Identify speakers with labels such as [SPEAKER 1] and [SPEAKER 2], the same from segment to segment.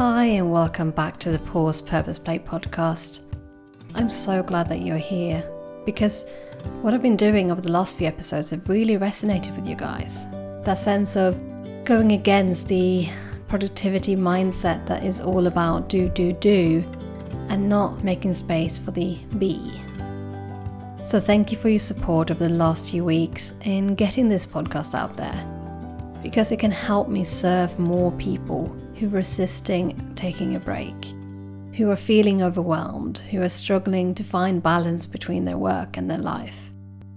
[SPEAKER 1] Hi, and welcome back to the Pause Purpose Play podcast. I'm so glad that you're here because what I've been doing over the last few episodes have really resonated with you guys. That sense of going against the productivity mindset that is all about do, do, do, and not making space for the be. So, thank you for your support over the last few weeks in getting this podcast out there because it can help me serve more people who are resisting taking a break, who are feeling overwhelmed, who are struggling to find balance between their work and their life,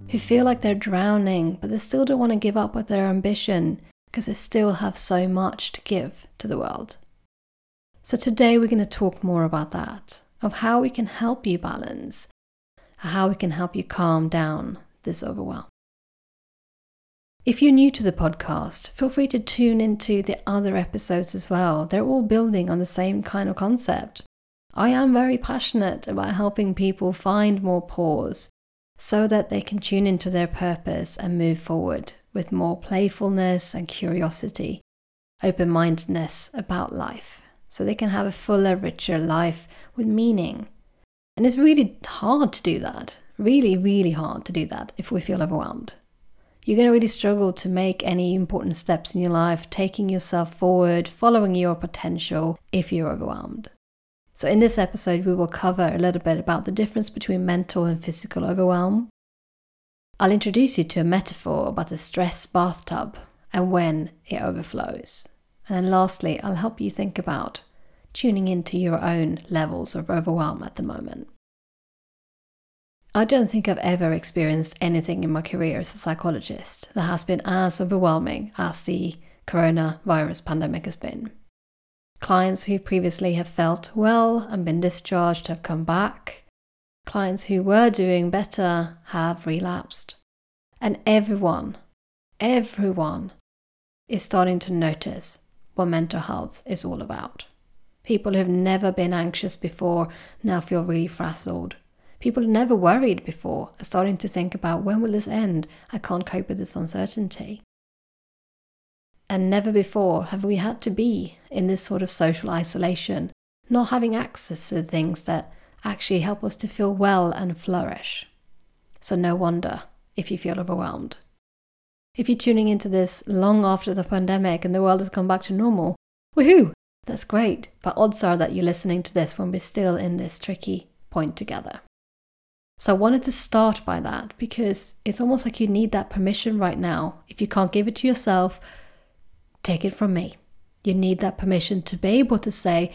[SPEAKER 1] who feel like they're drowning but they still don't want to give up with their ambition because they still have so much to give to the world. So, today we're going to talk more about that of how we can help you balance, how we can help you calm down this overwhelm. If you're new to the podcast, feel free to tune into the other episodes as well. They're all building on the same kind of concept. I am very passionate about helping people find more pause so that they can tune into their purpose and move forward with more playfulness and curiosity, open mindedness about life, so they can have a fuller, richer life with meaning. And it's really hard to do that, really, really hard to do that if we feel overwhelmed you're going to really struggle to make any important steps in your life, taking yourself forward, following your potential if you're overwhelmed. So, in this episode, we will cover a little bit about the difference between mental and physical overwhelm. I'll introduce you to a metaphor about the stress bathtub and when it overflows. And then, lastly, I'll help you think about tuning into your own levels of overwhelm at the moment. I don't think I've ever experienced anything in my career as a psychologist that has been as overwhelming as the coronavirus pandemic has been. Clients who previously have felt well and been discharged have come back. Clients who were doing better have relapsed. And everyone, everyone is starting to notice what mental health is all about. People who have never been anxious before now feel really frazzled People never worried before are starting to think about when will this end? I can't cope with this uncertainty. And never before have we had to be in this sort of social isolation, not having access to things that actually help us to feel well and flourish. So, no wonder if you feel overwhelmed. If you're tuning into this long after the pandemic and the world has come back to normal, woohoo! That's great. But odds are that you're listening to this when we're still in this tricky point together. So I wanted to start by that because it's almost like you need that permission right now. If you can't give it to yourself, take it from me. You need that permission to be able to say,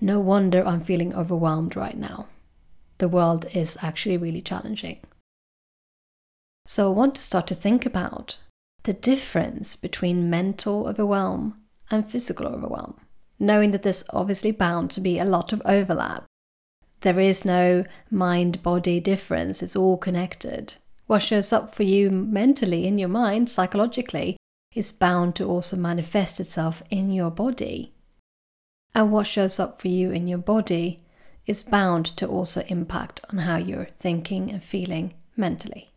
[SPEAKER 1] no wonder I'm feeling overwhelmed right now. The world is actually really challenging. So I want to start to think about the difference between mental overwhelm and physical overwhelm, knowing that there's obviously bound to be a lot of overlap there is no mind body difference, it's all connected. What shows up for you mentally in your mind, psychologically, is bound to also manifest itself in your body. And what shows up for you in your body is bound to also impact on how you're thinking and feeling mentally.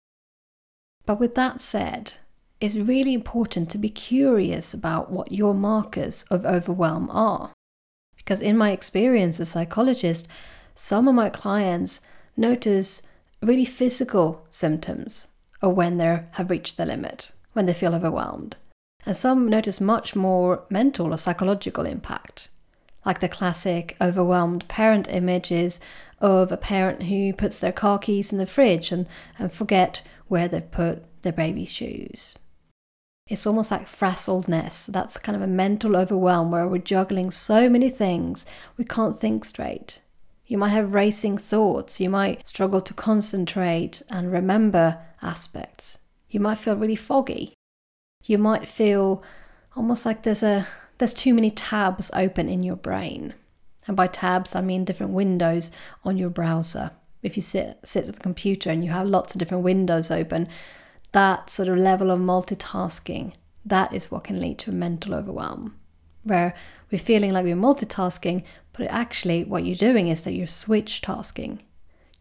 [SPEAKER 1] But with that said, it's really important to be curious about what your markers of overwhelm are. Because in my experience as a psychologist, some of my clients notice really physical symptoms of when they have reached the limit, when they feel overwhelmed. And some notice much more mental or psychological impact, like the classic overwhelmed parent images of a parent who puts their car keys in the fridge and, and forget where they've put their baby's shoes. It's almost like frazzledness. That's kind of a mental overwhelm where we're juggling so many things we can't think straight. You might have racing thoughts. You might struggle to concentrate and remember aspects. You might feel really foggy. You might feel almost like there's a there's too many tabs open in your brain. And by tabs I mean different windows on your browser. If you sit sit at the computer and you have lots of different windows open, that sort of level of multitasking, that is what can lead to mental overwhelm. Where we're feeling like we're multitasking, but actually what you're doing is that you're switch tasking.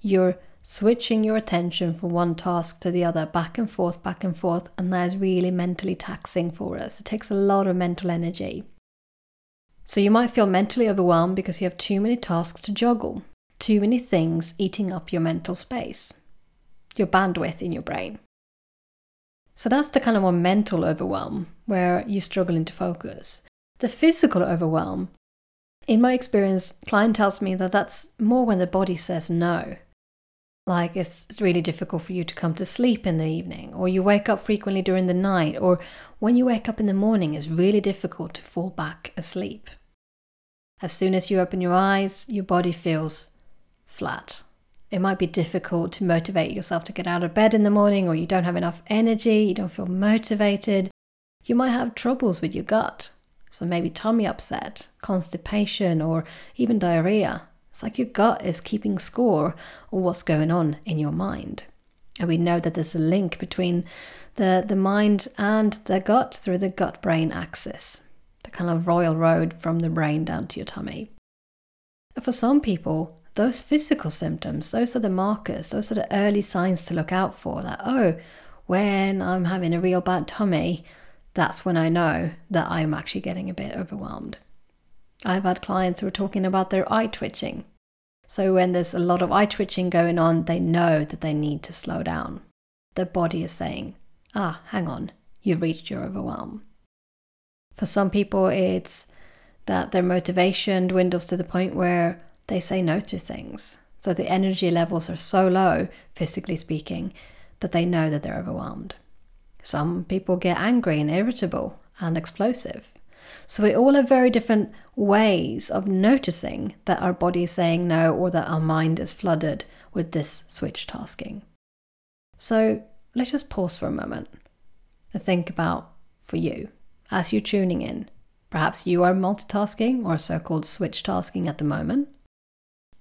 [SPEAKER 1] You're switching your attention from one task to the other, back and forth, back and forth, and that is really mentally taxing for us. It takes a lot of mental energy. So you might feel mentally overwhelmed because you have too many tasks to juggle, too many things eating up your mental space, your bandwidth in your brain. So that's the kind of more mental overwhelm where you're struggling to focus. The physical overwhelm, in my experience, client tells me that that's more when the body says no. Like it's, it's really difficult for you to come to sleep in the evening, or you wake up frequently during the night, or when you wake up in the morning, it's really difficult to fall back asleep. As soon as you open your eyes, your body feels flat. It might be difficult to motivate yourself to get out of bed in the morning, or you don't have enough energy, you don't feel motivated. You might have troubles with your gut. So maybe tummy upset, constipation, or even diarrhea. It's like your gut is keeping score of what's going on in your mind. And we know that there's a link between the, the mind and the gut through the gut brain axis, the kind of royal road from the brain down to your tummy. And for some people, those physical symptoms, those are the markers, those are the early signs to look out for that, oh, when I'm having a real bad tummy, that's when I know that I'm actually getting a bit overwhelmed. I've had clients who are talking about their eye twitching. So, when there's a lot of eye twitching going on, they know that they need to slow down. Their body is saying, ah, hang on, you've reached your overwhelm. For some people, it's that their motivation dwindles to the point where they say no to things. So the energy levels are so low, physically speaking, that they know that they're overwhelmed. Some people get angry and irritable and explosive. So we all have very different ways of noticing that our body is saying no or that our mind is flooded with this switch tasking. So let's just pause for a moment and think about for you as you're tuning in. Perhaps you are multitasking or so called switch tasking at the moment.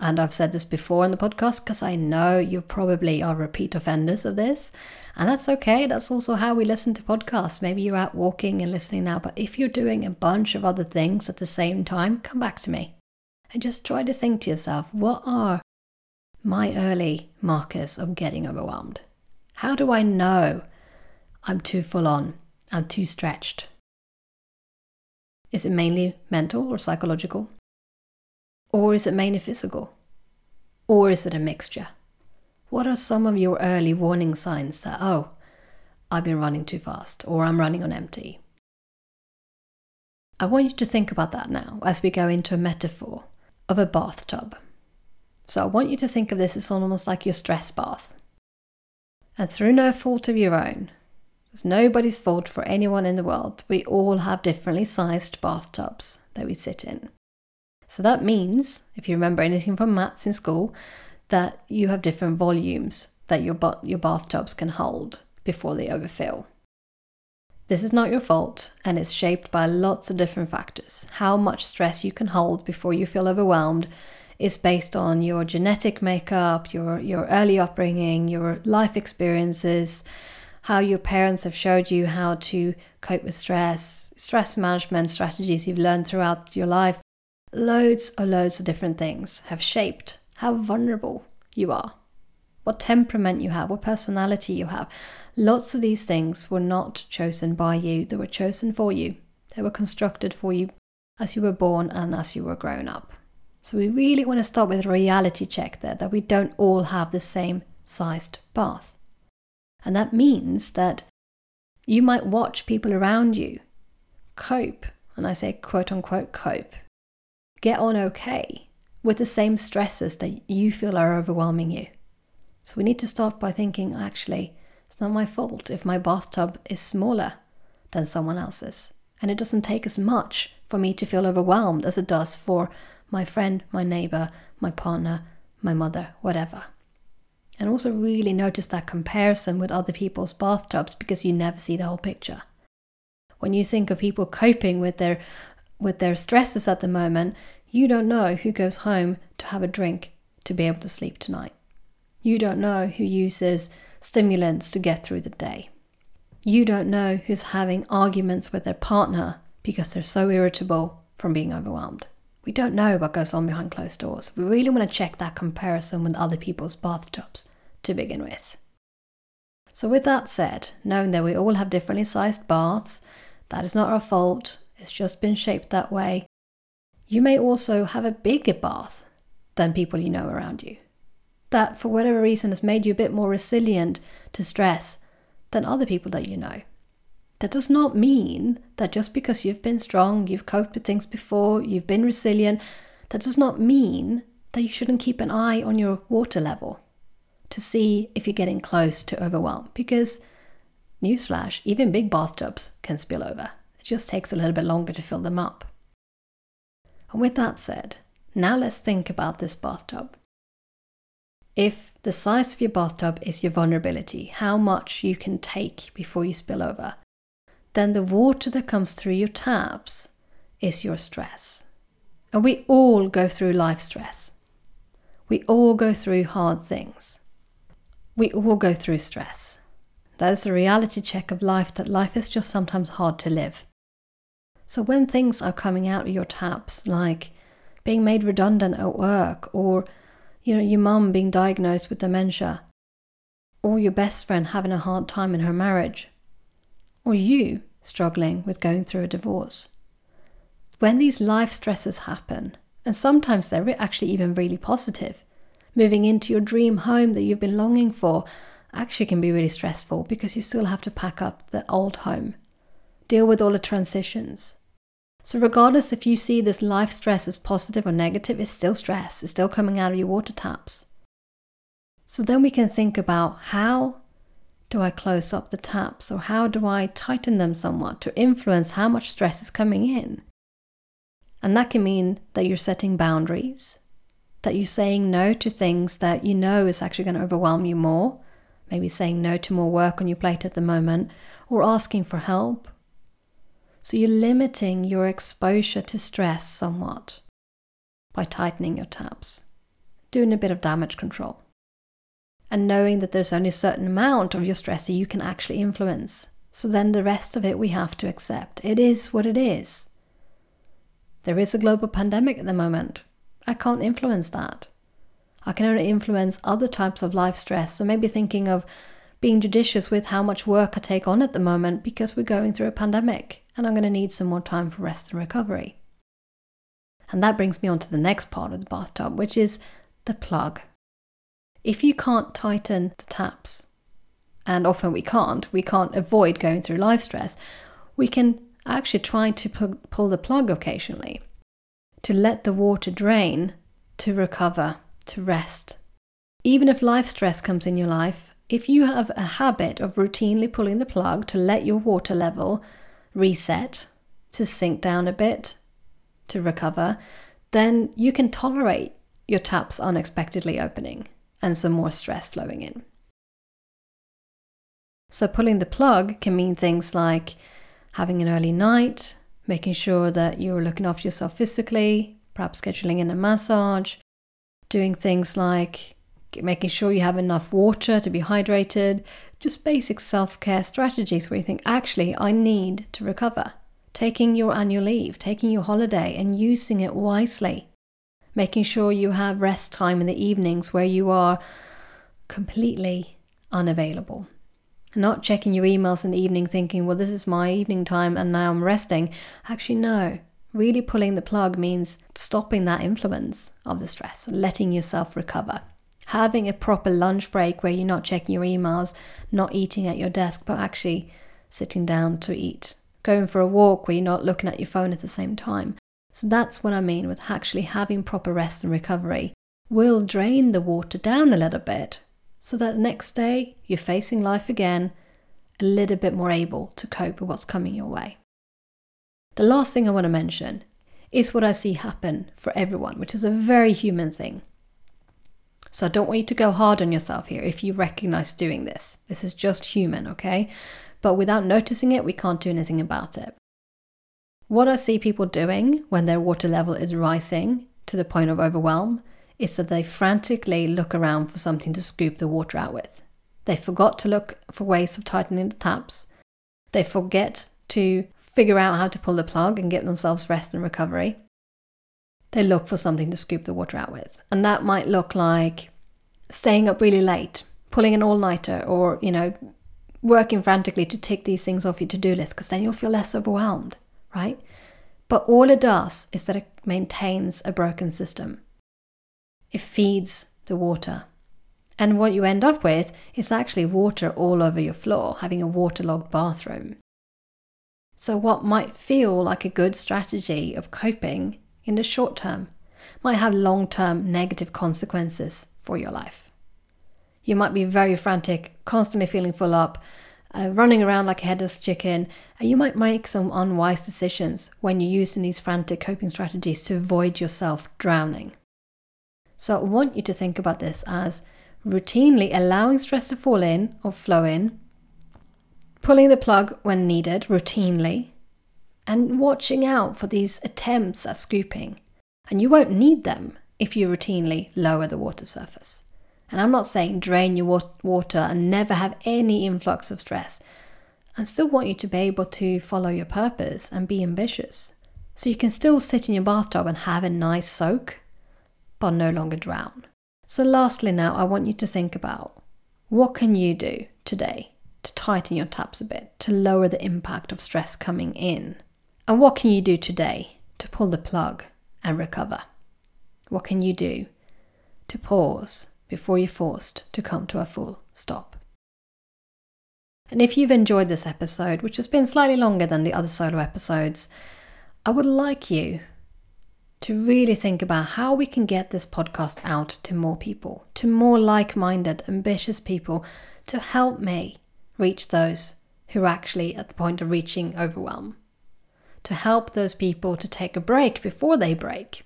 [SPEAKER 1] And I've said this before in the podcast because I know you probably are repeat offenders of this. And that's okay. That's also how we listen to podcasts. Maybe you're out walking and listening now, but if you're doing a bunch of other things at the same time, come back to me and just try to think to yourself what are my early markers of getting overwhelmed? How do I know I'm too full on? I'm too stretched? Is it mainly mental or psychological? Or is it mainly physical? Or is it a mixture? What are some of your early warning signs that, oh, I've been running too fast or I'm running on empty? I want you to think about that now as we go into a metaphor of a bathtub. So I want you to think of this as almost like your stress bath. And through no fault of your own, it's nobody's fault for anyone in the world, we all have differently sized bathtubs that we sit in. So that means, if you remember anything from maths in school, that you have different volumes that your, your bathtubs can hold before they overfill. This is not your fault and it's shaped by lots of different factors. How much stress you can hold before you feel overwhelmed is based on your genetic makeup, your, your early upbringing, your life experiences, how your parents have showed you how to cope with stress, stress management strategies you've learned throughout your life, loads and loads of different things have shaped how vulnerable you are, what temperament you have, what personality you have. Lots of these things were not chosen by you, they were chosen for you. They were constructed for you as you were born and as you were grown up. So we really want to start with a reality check there that we don't all have the same sized bath. And that means that you might watch people around you cope, and I say quote unquote cope, get on okay with the same stresses that you feel are overwhelming you. So we need to start by thinking actually, it's not my fault if my bathtub is smaller than someone else's. And it doesn't take as much for me to feel overwhelmed as it does for my friend, my neighbor, my partner, my mother, whatever. And also really notice that comparison with other people's bathtubs because you never see the whole picture. When you think of people coping with their with their stresses at the moment, you don't know who goes home to have a drink to be able to sleep tonight. You don't know who uses stimulants to get through the day. You don't know who's having arguments with their partner because they're so irritable from being overwhelmed. We don't know what goes on behind closed doors. We really want to check that comparison with other people's bathtubs to begin with. So, with that said, knowing that we all have differently sized baths, that is not our fault, it's just been shaped that way. You may also have a bigger bath than people you know around you. That, for whatever reason, has made you a bit more resilient to stress than other people that you know. That does not mean that just because you've been strong, you've coped with things before, you've been resilient, that does not mean that you shouldn't keep an eye on your water level to see if you're getting close to overwhelm. Because, newsflash, even big bathtubs can spill over. It just takes a little bit longer to fill them up. And with that said, now let's think about this bathtub. If the size of your bathtub is your vulnerability, how much you can take before you spill over, then the water that comes through your taps is your stress. And we all go through life stress. We all go through hard things. We all go through stress. That is a reality check of life that life is just sometimes hard to live. So when things are coming out of your taps, like being made redundant at work, or you know, your mum being diagnosed with dementia, or your best friend having a hard time in her marriage, or you struggling with going through a divorce. When these life stresses happen, and sometimes they're actually even really positive, moving into your dream home that you've been longing for actually can be really stressful because you still have to pack up the old home, deal with all the transitions, so, regardless if you see this life stress as positive or negative, it's still stress, it's still coming out of your water taps. So, then we can think about how do I close up the taps or how do I tighten them somewhat to influence how much stress is coming in? And that can mean that you're setting boundaries, that you're saying no to things that you know is actually going to overwhelm you more, maybe saying no to more work on your plate at the moment, or asking for help, so you're limiting your exposure to stress somewhat by tightening your taps, doing a bit of damage control. And knowing that there's only a certain amount of your stressor you can actually influence. So then the rest of it we have to accept. It is what it is. There is a global pandemic at the moment. I can't influence that. I can only influence other types of life stress. So maybe thinking of being judicious with how much work I take on at the moment because we're going through a pandemic and I'm going to need some more time for rest and recovery. And that brings me on to the next part of the bathtub, which is the plug. If you can't tighten the taps, and often we can't, we can't avoid going through life stress, we can actually try to pull the plug occasionally to let the water drain, to recover, to rest. Even if life stress comes in your life, if you have a habit of routinely pulling the plug to let your water level reset, to sink down a bit, to recover, then you can tolerate your taps unexpectedly opening and some more stress flowing in. So, pulling the plug can mean things like having an early night, making sure that you're looking after yourself physically, perhaps scheduling in a massage, doing things like making sure you have enough water to be hydrated, just basic self care strategies where you think, actually, I need to recover. Taking your annual leave, taking your holiday, and using it wisely. Making sure you have rest time in the evenings where you are completely unavailable. Not checking your emails in the evening thinking, well, this is my evening time and now I'm resting. Actually, no. Really pulling the plug means stopping that influence of the stress, letting yourself recover having a proper lunch break where you're not checking your emails, not eating at your desk, but actually sitting down to eat, going for a walk where you're not looking at your phone at the same time. So that's what I mean with actually having proper rest and recovery will drain the water down a little bit so that next day you're facing life again a little bit more able to cope with what's coming your way. The last thing I want to mention is what I see happen for everyone, which is a very human thing. So I don't want you to go hard on yourself here if you recognize doing this. This is just human, okay? but without noticing it, we can't do anything about it. What I see people doing when their water level is rising to the point of overwhelm is that they frantically look around for something to scoop the water out with. They forgot to look for ways of tightening the taps. They forget to figure out how to pull the plug and get themselves rest and recovery. They look for something to scoop the water out with. And that might look like staying up really late, pulling an all nighter, or, you know, working frantically to tick these things off your to do list because then you'll feel less overwhelmed, right? But all it does is that it maintains a broken system. It feeds the water. And what you end up with is actually water all over your floor, having a waterlogged bathroom. So, what might feel like a good strategy of coping in the short term might have long term negative consequences for your life. You might be very frantic, constantly feeling full up, uh, running around like a headless chicken, and you might make some unwise decisions when you're using these frantic coping strategies to avoid yourself drowning. So I want you to think about this as routinely allowing stress to fall in or flow in, pulling the plug when needed routinely, and watching out for these attempts at scooping. And you won't need them if you routinely lower the water surface. And I'm not saying drain your water and never have any influx of stress. I still want you to be able to follow your purpose and be ambitious. So you can still sit in your bathtub and have a nice soak, but no longer drown. So lastly now I want you to think about what can you do today to tighten your taps a bit, to lower the impact of stress coming in? And what can you do today to pull the plug and recover? What can you do to pause before you're forced to come to a full stop. And if you've enjoyed this episode, which has been slightly longer than the other solo episodes, I would like you to really think about how we can get this podcast out to more people, to more like minded, ambitious people, to help me reach those who are actually at the point of reaching overwhelm, to help those people to take a break before they break,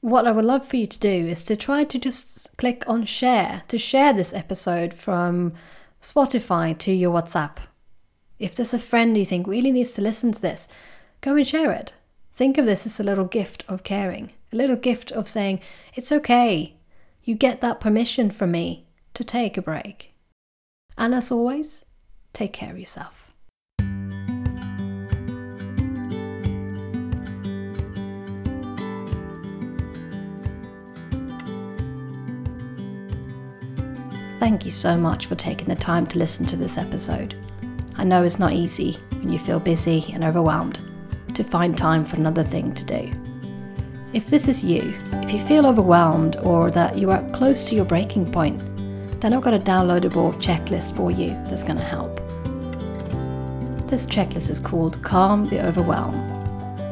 [SPEAKER 1] what I would love for you to do is to try to just click on share, to share this episode from Spotify to your WhatsApp. If there's a friend you think really needs to listen to this, go and share it. Think of this as a little gift of caring, a little gift of saying, it's okay, you get that permission from me to take a break. And as always, take care of yourself. Thank you so much for taking the time to listen to this episode. I know it's not easy when you feel busy and overwhelmed to find time for another thing to do. If this is you, if you feel overwhelmed or that you are close to your breaking point, then I've got a downloadable checklist for you that's going to help. This checklist is called Calm the Overwhelm.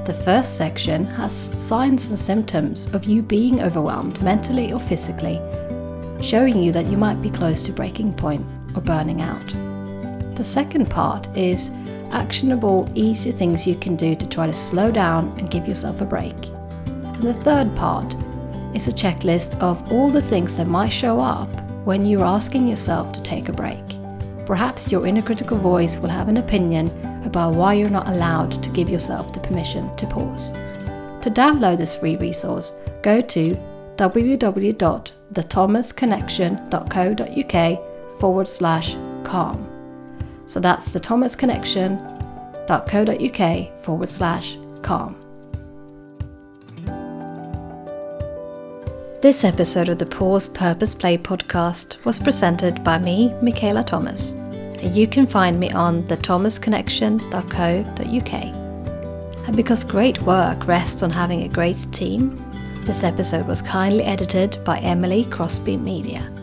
[SPEAKER 1] The first section has signs and symptoms of you being overwhelmed mentally or physically showing you that you might be close to breaking point or burning out. The second part is actionable, easy things you can do to try to slow down and give yourself a break. And the third part is a checklist of all the things that might show up when you're asking yourself to take a break. Perhaps your inner critical voice will have an opinion about why you're not allowed to give yourself the permission to pause. To download this free resource, go to www.thethomasconnection.co.uk forward slash calm. So that's thethomasconnection.co.uk forward slash calm. This episode of the Pause Purpose Play podcast was presented by me, Michaela Thomas, and you can find me on thethomasconnection.co.uk. And because great work rests on having a great team, this episode was kindly edited by Emily Crosby Media.